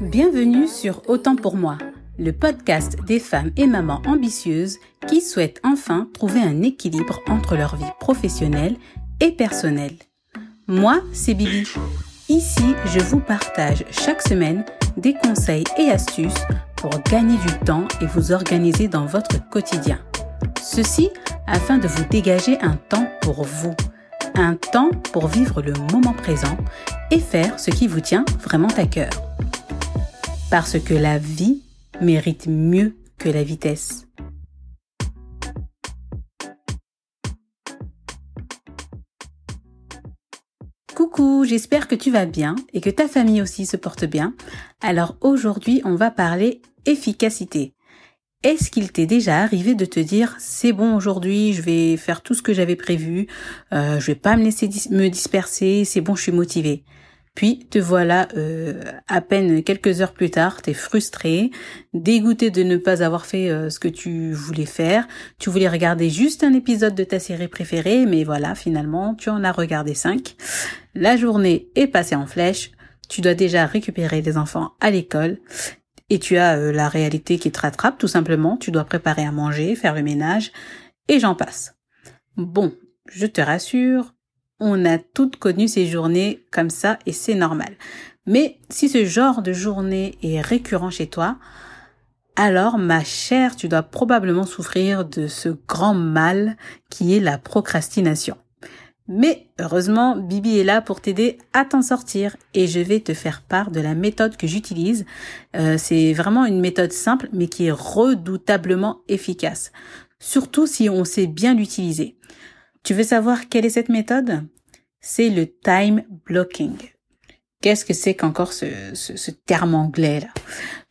Bienvenue sur Autant pour moi, le podcast des femmes et mamans ambitieuses qui souhaitent enfin trouver un équilibre entre leur vie professionnelle et personnelle. Moi, c'est Bibi. Ici, je vous partage chaque semaine des conseils et astuces pour gagner du temps et vous organiser dans votre quotidien. Ceci afin de vous dégager un temps pour vous, un temps pour vivre le moment présent et faire ce qui vous tient vraiment à cœur. Parce que la vie mérite mieux que la vitesse. Coucou, j'espère que tu vas bien et que ta famille aussi se porte bien. Alors aujourd'hui, on va parler efficacité. Est-ce qu'il t'est déjà arrivé de te dire c'est bon aujourd'hui, je vais faire tout ce que j'avais prévu, euh, je vais pas me laisser me disperser, c'est bon, je suis motivée. Puis te voilà euh, à peine quelques heures plus tard, t'es frustré, dégoûté de ne pas avoir fait euh, ce que tu voulais faire. Tu voulais regarder juste un épisode de ta série préférée, mais voilà, finalement, tu en as regardé cinq. La journée est passée en flèche. Tu dois déjà récupérer les enfants à l'école et tu as euh, la réalité qui te rattrape tout simplement, tu dois préparer à manger, faire le ménage, et j'en passe. Bon, je te rassure, on a toutes connu ces journées comme ça et c'est normal. Mais si ce genre de journée est récurrent chez toi, alors ma chère, tu dois probablement souffrir de ce grand mal qui est la procrastination. Mais heureusement, Bibi est là pour t'aider à t'en sortir et je vais te faire part de la méthode que j'utilise. Euh, c'est vraiment une méthode simple mais qui est redoutablement efficace, surtout si on sait bien l'utiliser. Tu veux savoir quelle est cette méthode? C'est le time blocking. Qu'est-ce que c'est qu'encore ce, ce, ce terme anglais là?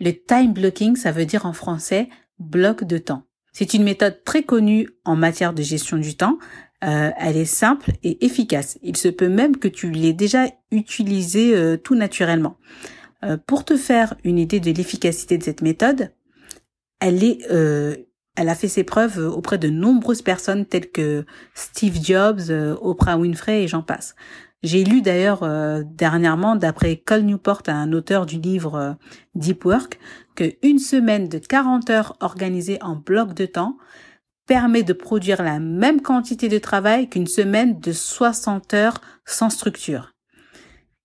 Le time blocking, ça veut dire en français bloc de temps. C'est une méthode très connue en matière de gestion du temps. Euh, elle est simple et efficace. Il se peut même que tu l'aies déjà utilisée euh, tout naturellement. Euh, pour te faire une idée de l'efficacité de cette méthode, elle est, elle a fait ses preuves auprès de nombreuses personnes telles que Steve Jobs, Oprah Winfrey et j'en passe. J'ai lu d'ailleurs dernièrement, d'après Cole Newport, un auteur du livre Deep Work, que une semaine de 40 heures organisée en bloc de temps permet de produire la même quantité de travail qu'une semaine de 60 heures sans structure.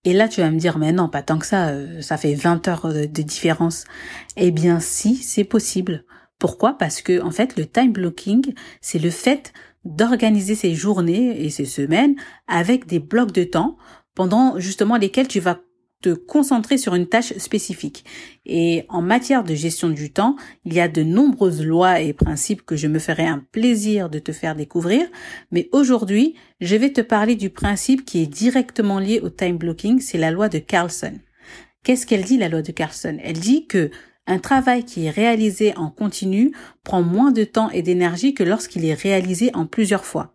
Et là, tu vas me dire, mais non, pas tant que ça, euh, ça fait 20 heures de, différence. Eh bien, si, c'est possible. Pourquoi? Parce que, en fait, le time blocking, c'est le fait d'organiser ses journées et ses semaines avec des blocs de temps pendant justement lesquels tu vas concentrer sur une tâche spécifique. Et en matière de gestion du temps, il y a de nombreuses lois et principes que je me ferai un plaisir de te faire découvrir. Mais aujourd'hui, je vais te parler du principe qui est directement lié au time blocking, c'est la loi de Carlson. Qu'est-ce qu'elle dit, la loi de Carlson? Elle dit que un travail qui est réalisé en continu prend moins de temps et d'énergie que lorsqu'il est réalisé en plusieurs fois.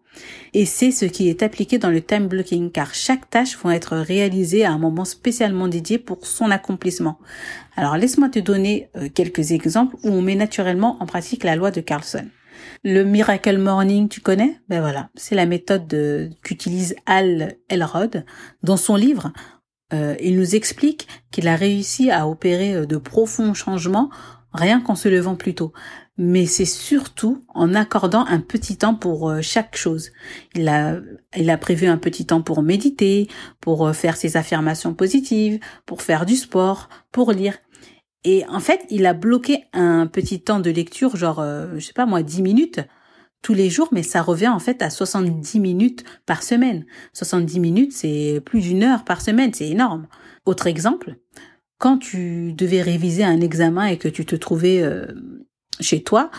Et c'est ce qui est appliqué dans le time blocking car chaque tâche va être réalisée à un moment spécialement dédié pour son accomplissement. Alors laisse-moi te donner euh, quelques exemples où on met naturellement en pratique la loi de Carlson. Le Miracle Morning, tu connais? Ben voilà, c'est la méthode qu'utilise Al Elrod dans son livre. Euh, il nous explique qu'il a réussi à opérer euh, de profonds changements rien qu'en se levant plus tôt mais c'est surtout en accordant un petit temps pour euh, chaque chose. Il a, il a prévu un petit temps pour méditer, pour euh, faire ses affirmations positives, pour faire du sport, pour lire. Et en fait, il a bloqué un petit temps de lecture, genre, euh, je sais pas moi, 10 minutes tous les jours, mais ça revient en fait à 70 minutes par semaine. 70 minutes, c'est plus d'une heure par semaine, c'est énorme. Autre exemple, quand tu devais réviser un examen et que tu te trouvais chez toi,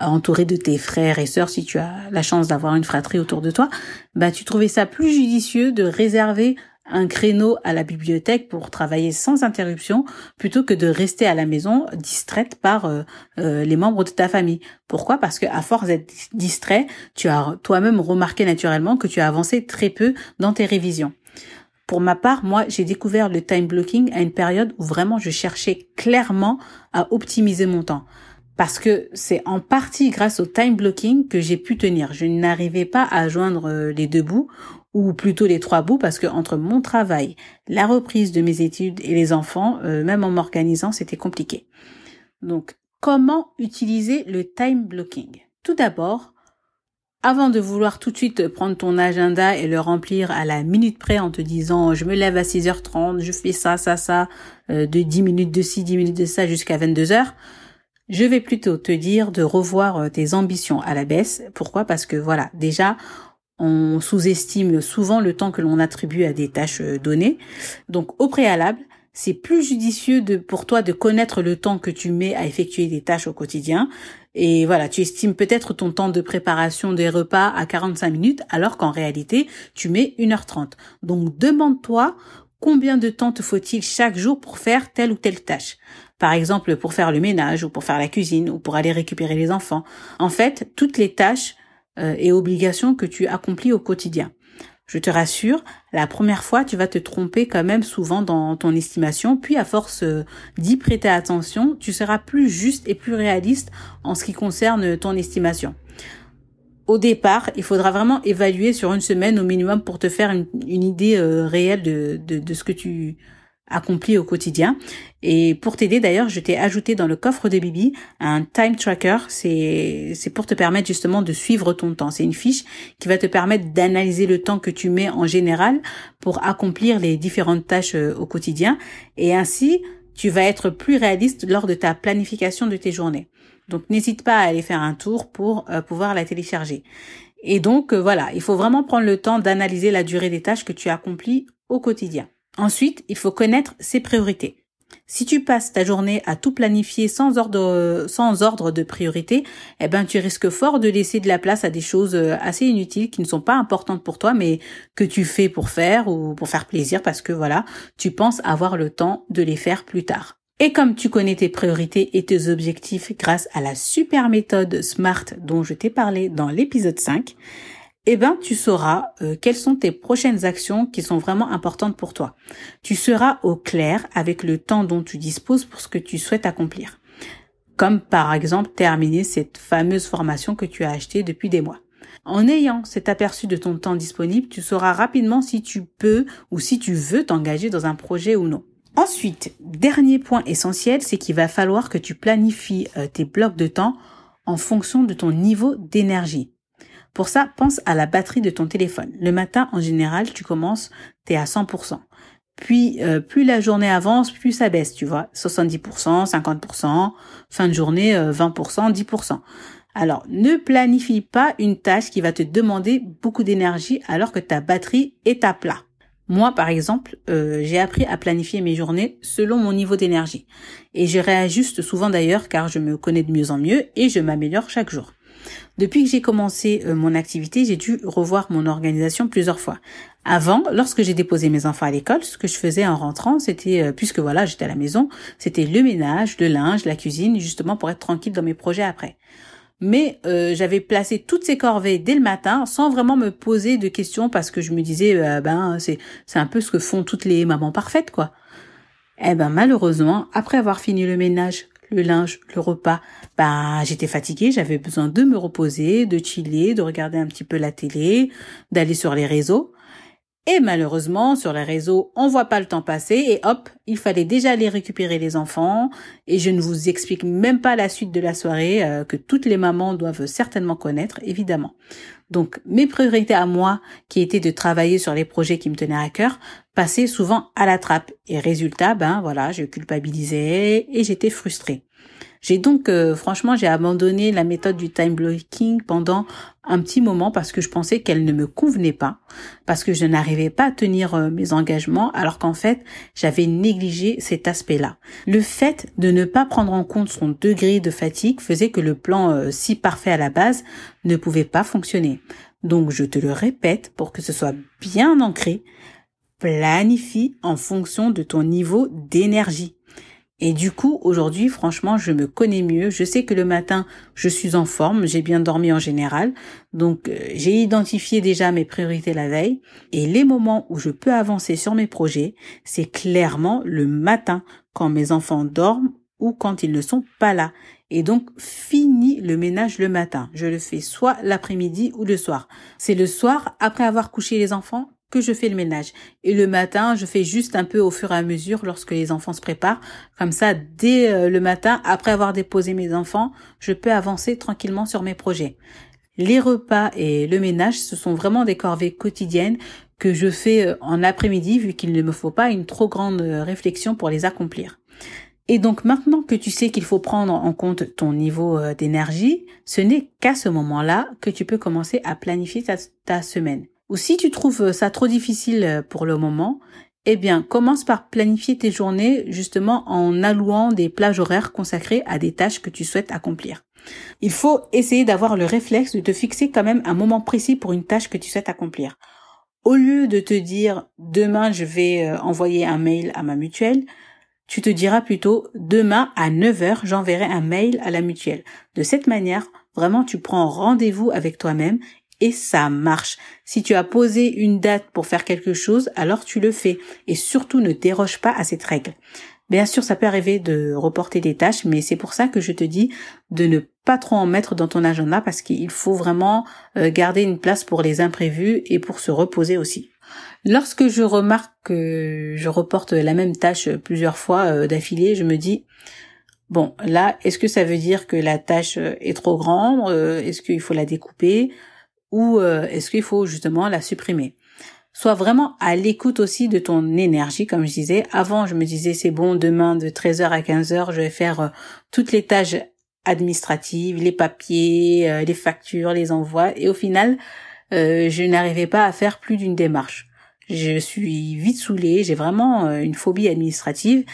entouré de tes frères et sœurs, si tu as la chance d'avoir une fratrie autour de toi, bah tu trouvais ça plus judicieux de réserver un créneau à la bibliothèque pour travailler sans interruption plutôt que de rester à la maison distraite par euh, euh, les membres de ta famille. Pourquoi? Parce que à force d'être distrait, tu as toi-même remarqué naturellement que tu as avancé très peu dans tes révisions. Pour ma part, moi, j'ai découvert le time blocking à une période où vraiment je cherchais clairement à optimiser mon temps parce que c'est en partie grâce au time blocking que j'ai pu tenir. Je n'arrivais pas à joindre euh, les deux bouts ou plutôt les trois bouts parce que entre mon travail, la reprise de mes études et les enfants, euh, même en m'organisant, c'était compliqué. Donc, comment utiliser le time blocking? Tout d'abord, avant de vouloir tout de suite prendre ton agenda et le remplir à la minute près en te disant je me lève à 6h30, je fais ça, ça, ça, euh, de 10 minutes de ci, 10 minutes de ça jusqu'à 22h, je vais plutôt te dire de revoir euh, tes ambitions à la baisse. Pourquoi? Parce que voilà, déjà, on sous-estime souvent le temps que l'on attribue à des tâches euh, données. Donc au préalable, c'est plus judicieux pour toi de connaître le temps que tu mets à effectuer des tâches au quotidien. Et voilà, tu estimes peut-être ton temps de préparation des repas à 45 minutes, alors qu'en réalité, tu mets 1h30. Donc demande-toi combien de temps te faut-il chaque jour pour faire telle ou telle tâche. Par exemple, pour faire le ménage, ou pour faire la cuisine, ou pour aller récupérer les enfants. En fait, toutes les tâches euh, et obligations que tu accomplis au quotidien. Je te rassure, la première fois, tu vas te tromper quand même souvent dans ton estimation, puis à force euh, d'y prêter attention, tu seras plus juste et plus réaliste en ce qui concerne ton estimation. Au départ, il faudra vraiment évaluer sur une semaine au minimum pour te faire une, idée euh, réelle de, de, de, ce que tu accompli au quotidien. Et pour t'aider d'ailleurs, je t'ai ajouté dans le coffre de Bibi un time tracker. C'est, pour te permettre justement de suivre ton temps. C'est une fiche qui va te permettre d'analyser le temps que tu mets en général pour accomplir les différentes tâches euh, au quotidien. Et ainsi, tu vas être plus réaliste lors de ta planification de tes journées. Donc n'hésite pas à aller faire un tour pour euh, pouvoir la télécharger. Et donc euh, voilà, il faut vraiment prendre le temps d'analyser la durée des tâches que tu accomplis au quotidien. Ensuite, il faut connaître ses priorités. Si tu passes ta journée à tout planifier sans ordre, sans ordre de priorité, eh ben, tu risques fort de laisser de la place à des choses euh, assez inutiles qui ne sont pas importantes pour toi, mais que tu fais pour faire ou pour faire plaisir parce que voilà, tu penses avoir le temps de les faire plus tard. Et comme tu connais tes priorités et tes objectifs grâce à la super méthode SMART dont je t'ai parlé dans l'épisode 5, eh ben, tu sauras euh, quelles sont tes prochaines actions qui sont vraiment importantes pour toi. Tu seras au clair avec le temps dont tu disposes pour ce que tu souhaites accomplir. Comme par exemple terminer cette fameuse formation que tu as achetée depuis des mois. En ayant cet aperçu de ton temps disponible, tu sauras rapidement si tu peux ou si tu veux t'engager dans un projet ou non. Ensuite, dernier point essentiel, c'est qu'il va falloir que tu planifies euh, tes blocs de temps en fonction de ton niveau d'énergie. Pour ça, pense à la batterie de ton téléphone. Le matin, en général, tu commences, tu es à 100%. Puis, euh, plus la journée avance, plus ça baisse, tu vois. 70%, 50%, fin de journée, 20%, euh, 10%. Alors, ne planifie pas une tâche qui va te demander beaucoup d'énergie alors que ta batterie est à plat. Moi, par exemple, euh, j'ai appris à planifier mes journées selon mon niveau d'énergie. Et je réajuste souvent d'ailleurs car je me connais de mieux en mieux et je m'améliore chaque jour. Depuis que j'ai commencé euh, mon activité, j'ai dû revoir mon organisation plusieurs fois. Avant, lorsque j'ai déposé mes enfants à l'école, ce que je faisais en rentrant, c'était, euh, puisque voilà, j'étais à la maison, c'était le ménage, le linge, la cuisine, justement pour être tranquille dans mes projets après. Mais euh, j'avais placé toutes ces corvées dès le matin sans vraiment me poser de questions parce que je me disais, ben c'est c'est un peu ce que font toutes les mamans parfaites quoi. Eh ben malheureusement, après avoir fini le ménage, le linge, le repas, bah j'étais fatiguée, j'avais besoin de me reposer, de chiller, de regarder un petit peu la télé, d'aller sur les réseaux. Et malheureusement, sur les réseaux, on voit pas le temps passer et hop, il fallait déjà aller récupérer les enfants. Et je ne vous explique même pas la suite de la soirée euh, que toutes les mamans doivent certainement connaître, évidemment. Donc, mes priorités à moi, qui étaient de travailler sur les projets qui me tenaient à cœur, passaient souvent à la trappe. Et résultat, ben voilà, je culpabilisais et j'étais frustrée. J'ai donc, euh, franchement, j'ai abandonné la méthode du time blocking pendant un petit moment parce que je pensais qu'elle ne me convenait pas, parce que je n'arrivais pas à tenir euh, mes engagements, alors qu'en fait, j'avais négligé cet aspect-là. Le fait de ne pas prendre en compte son degré de fatigue faisait que le plan euh, si parfait à la base ne pouvait pas fonctionner. Donc, je te le répète pour que ce soit bien ancré, planifie en fonction de ton niveau d'énergie. Et du coup, aujourd'hui, franchement, je me connais mieux. Je sais que le matin, je suis en forme, j'ai bien dormi en général. Donc, euh, j'ai identifié déjà mes priorités la veille. Et les moments où je peux avancer sur mes projets, c'est clairement le matin, quand mes enfants dorment ou quand ils ne sont pas là. Et donc, finis le ménage le matin. Je le fais soit l'après-midi ou le soir. C'est le soir, après avoir couché les enfants, que je fais le ménage. Et le matin, je fais juste un peu au fur et à mesure lorsque les enfants se préparent. Comme ça, dès euh, le matin, après avoir déposé mes enfants, je peux avancer tranquillement sur mes projets. Les repas et le ménage, ce sont vraiment des corvées quotidiennes que je fais euh, en après-midi vu qu'il ne me faut pas une trop grande euh, réflexion pour les accomplir. Et donc maintenant que tu sais qu'il faut prendre en compte ton niveau d'énergie, ce n'est qu'à ce moment-là que tu peux commencer à planifier ta, ta semaine. Ou si tu trouves ça trop difficile euh, pour le moment, eh bien, commence par planifier tes journées justement en allouant des plages horaires consacrées à des tâches que tu souhaites accomplir. Il faut essayer d'avoir le réflexe de te fixer quand même un moment précis pour une tâche que tu souhaites accomplir. Au lieu de te dire demain je vais euh, envoyer un mail à ma mutuelle, tu te diras plutôt demain à 9h j'enverrai un mail à la mutuelle. De cette manière, vraiment tu prends rendez-vous avec toi-même et ça marche. Si tu as posé une date pour faire quelque chose, alors tu le fais et surtout ne déroge pas à cette règle. Bien sûr, ça peut arriver de reporter des tâches, mais c'est pour ça que je te dis de ne pas trop en mettre dans ton agenda parce qu'il faut vraiment euh, garder une place pour les imprévus et pour se reposer aussi. Lorsque je remarque que je reporte la même tâche plusieurs fois euh, d'affilée, je me dis bon, là, est-ce que ça veut dire que la tâche est trop grande? Euh, Est-ce qu'il faut la découper? Ou euh, est-ce qu'il faut justement la supprimer? Sois vraiment à l'écoute aussi de ton énergie, comme je disais. Avant, je me disais, c'est bon, demain, de 13h à 15h, je vais faire euh, toutes les tâches administratives, les papiers, euh, les factures, les envois. Et au final, je n'arrivais pas à faire plus d'une démarche. Je suis vite saoulée, j'ai vraiment une phobie administrative.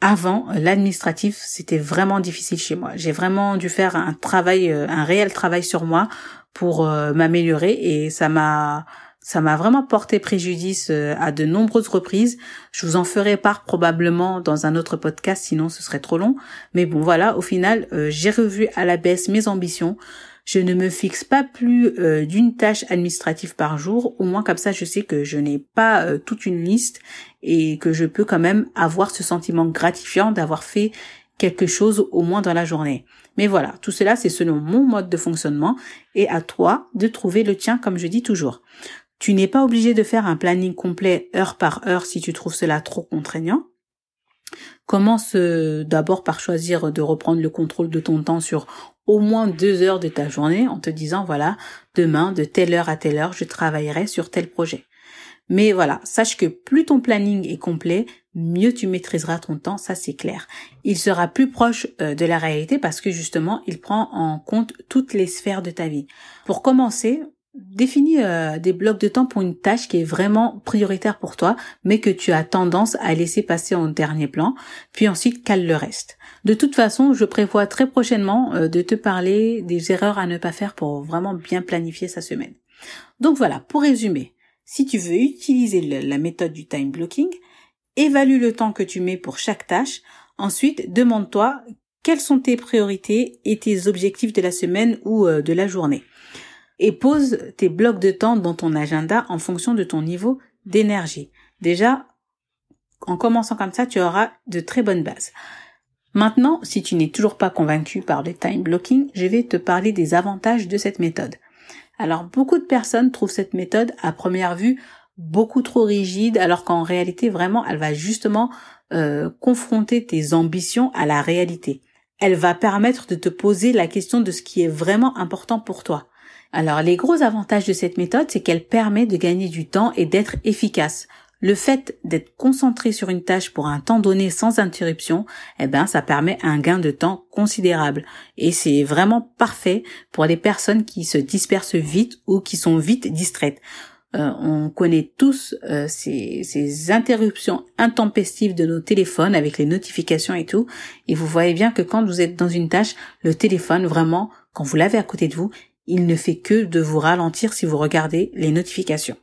Avant, l'administratif, c'était vraiment difficile chez moi. J'ai vraiment dû faire un travail, un réel travail sur moi pour euh, m'améliorer et ça m'a ça m'a vraiment porté préjudice euh, à de nombreuses reprises. Je vous en ferai part probablement dans un autre podcast, sinon ce serait trop long. Mais bon, voilà, au final, euh, j'ai revu à la baisse mes ambitions. Je ne me fixe pas plus d'une tâche administrative par jour. Au moins comme ça, je sais que je n'ai pas toute une liste et que je peux quand même avoir ce sentiment gratifiant d'avoir fait quelque chose au moins dans la journée. Mais voilà, tout cela c'est selon mon mode de fonctionnement et à toi de trouver le tien comme je dis toujours. Tu n'es pas obligé de faire un planning complet heure par heure si tu trouves cela trop contraignant. Commence d'abord par choisir de reprendre le contrôle de ton temps sur au moins deux heures de ta journée en te disant voilà, demain de telle heure à telle heure je travaillerai sur tel projet. Mais voilà, sache que plus ton planning est complet, mieux tu maîtriseras ton temps, ça c'est clair. Il sera plus proche euh, de la réalité parce que justement, il prend en compte toutes les sphères de ta vie. Pour commencer, définis euh, des blocs de temps pour une tâche qui est vraiment prioritaire pour toi, mais que tu as tendance à laisser passer en dernier plan, puis ensuite cale le reste. De toute façon, je prévois très prochainement euh, de te parler des erreurs à ne pas faire pour vraiment bien planifier sa semaine. Donc voilà, pour résumer, si tu veux utiliser la méthode du time blocking, évalue le temps que tu mets pour chaque tâche. Ensuite, demande-toi quelles sont tes priorités et tes objectifs de la semaine ou euh, de la journée. Et pose tes blocs de temps dans ton agenda en fonction de ton niveau d'énergie. Déjà, en commençant comme ça, tu auras de très bonnes bases. Maintenant, si tu n'es toujours pas convaincu par le time blocking, je vais te parler des avantages de cette méthode. Alors beaucoup de personnes trouvent cette méthode à première vue beaucoup trop rigide alors qu'en réalité vraiment elle va justement euh, confronter tes ambitions à la réalité. Elle va permettre de te poser la question de ce qui est vraiment important pour toi. Alors les gros avantages de cette méthode, c'est qu'elle permet de gagner du temps et d'être efficace. Le fait d'être concentré sur une tâche pour un temps donné sans interruption, eh ben, ça permet un gain de temps considérable. Et c'est vraiment parfait pour les personnes qui se dispersent vite ou qui sont vite distraites. Euh, on connaît tous euh, ces, interruptions intempestives de nos téléphones avec les notifications et tout. Et vous voyez bien que quand vous êtes dans une tâche, le téléphone, vraiment, quand vous l'avez à côté de vous, il ne fait que de vous ralentir si vous regardez les notifications.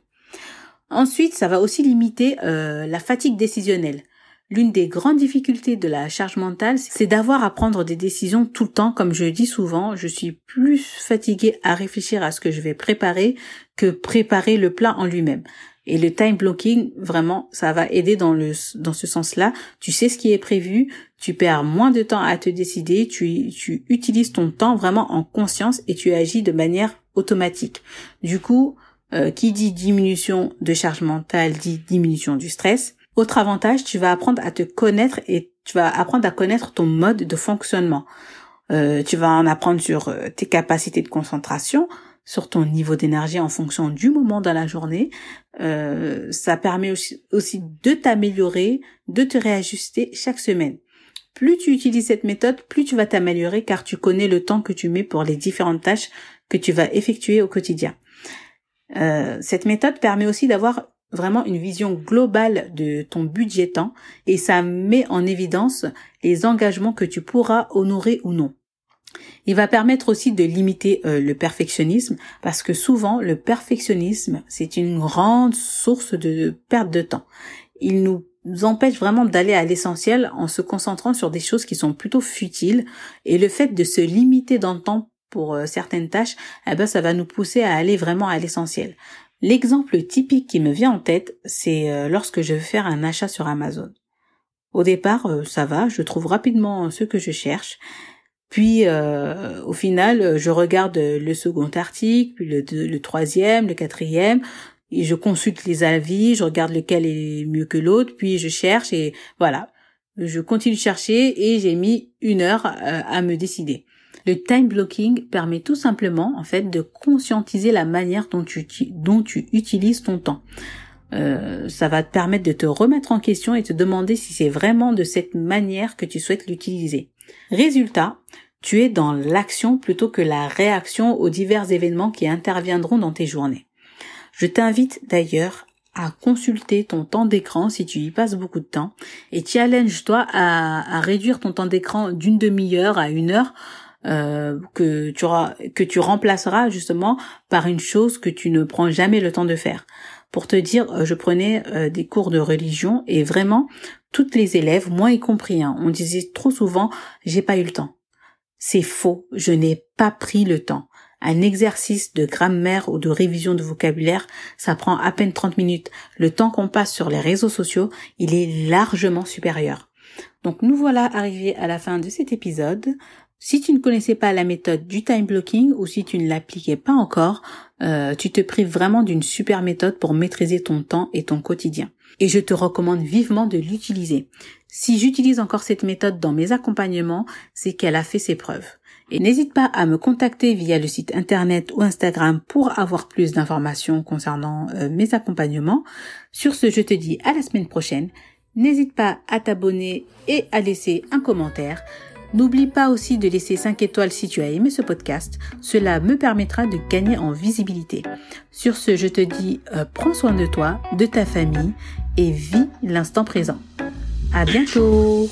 Ensuite, ça va aussi limiter euh, la fatigue décisionnelle. L'une des grandes difficultés de la charge mentale, c'est d'avoir à prendre des décisions tout le temps. Comme je dis souvent, je suis plus fatiguée à réfléchir à ce que je vais préparer que préparer le plat en lui-même. Et le time blocking, vraiment, ça va aider dans le dans ce sens-là. Tu sais ce qui est prévu, tu perds moins de temps à te décider, tu, tu utilises ton temps vraiment en conscience et tu agis de manière automatique. Du coup, euh, qui dit diminution de charge mentale dit diminution du stress. Autre avantage, tu vas apprendre à te connaître et tu vas apprendre à connaître ton mode de fonctionnement. Euh, tu vas en apprendre sur euh, tes capacités de concentration, sur ton niveau d'énergie en fonction du moment dans la journée. Euh, ça permet aussi, de t'améliorer, de te réajuster chaque semaine. Plus tu utilises cette méthode, plus tu vas t'améliorer car tu connais le temps que tu mets pour les différentes tâches que tu vas effectuer au quotidien. Euh, cette méthode permet aussi d'avoir vraiment une vision globale de ton budget temps et ça met en évidence les engagements que tu pourras honorer ou non. Il va permettre aussi de limiter euh, le perfectionnisme parce que souvent le perfectionnisme c'est une grande source de perte de temps. Il nous empêche vraiment d'aller à l'essentiel en se concentrant sur des choses qui sont plutôt futiles et le fait de se limiter dans le temps pour euh, certaines tâches, eh ben ça va nous pousser à aller vraiment à l'essentiel. L'exemple typique qui me vient en tête, c'est euh, lorsque je veux faire un achat sur Amazon. Au départ, ça va, je trouve rapidement ce que je cherche, puis euh, au final, je regarde le second article, puis le, troisième, le quatrième, et je consulte les avis, je regarde lequel est mieux que l'autre, puis je cherche et voilà. Je continue de chercher et j'ai mis une heure euh, à me décider. Le time blocking permet tout simplement en fait de conscientiser la manière dont tu, utilises ton temps. Euh, ça va te permettre de te remettre en question et te demander si c'est vraiment de cette manière que tu souhaites l'utiliser. Résultat, tu es dans l'action plutôt que la réaction aux divers événements qui interviendront dans tes journées. Je t'invite d'ailleurs à consulter ton temps d'écran si tu y passes beaucoup de temps et challenge-toi à, réduire ton temps d'écran d'une demi-heure à une heure euh, que tu remplaceras justement par une chose que tu ne prends jamais le temps de faire. Pour te dire, euh, je prenais euh, des cours de religion et vraiment toutes les élèves, moi y compris, hein, on disait trop souvent j'ai pas eu le temps. C'est faux, je n'ai pas pris le temps. Un exercice de grammaire ou de révision de vocabulaire, ça prend à peine 30 minutes. Le temps qu'on passe sur les réseaux sociaux, il est largement supérieur. Donc nous voilà arrivés à la fin de cet épisode. Si tu ne connaissais pas la méthode du time blocking ou si tu ne l'appliquais pas encore, euh, tu te prives vraiment d'une super méthode pour maîtriser ton temps et ton quotidien. Et je te recommande vivement de l'utiliser. Si j'utilise encore cette méthode dans mes accompagnements, c'est qu'elle a fait ses preuves. Et n'hésite pas à me contacter via le site internet ou Instagram pour avoir plus d'informations concernant euh, mes accompagnements. Sur ce, je te dis à la semaine prochaine. N'hésite pas à t'abonner et à laisser un commentaire. N'oublie pas aussi de laisser 5 étoiles si tu as aimé ce podcast. Cela me permettra de gagner en visibilité. Sur ce, je te dis euh, prends soin de toi, de ta famille et vis l'instant présent. À bientôt!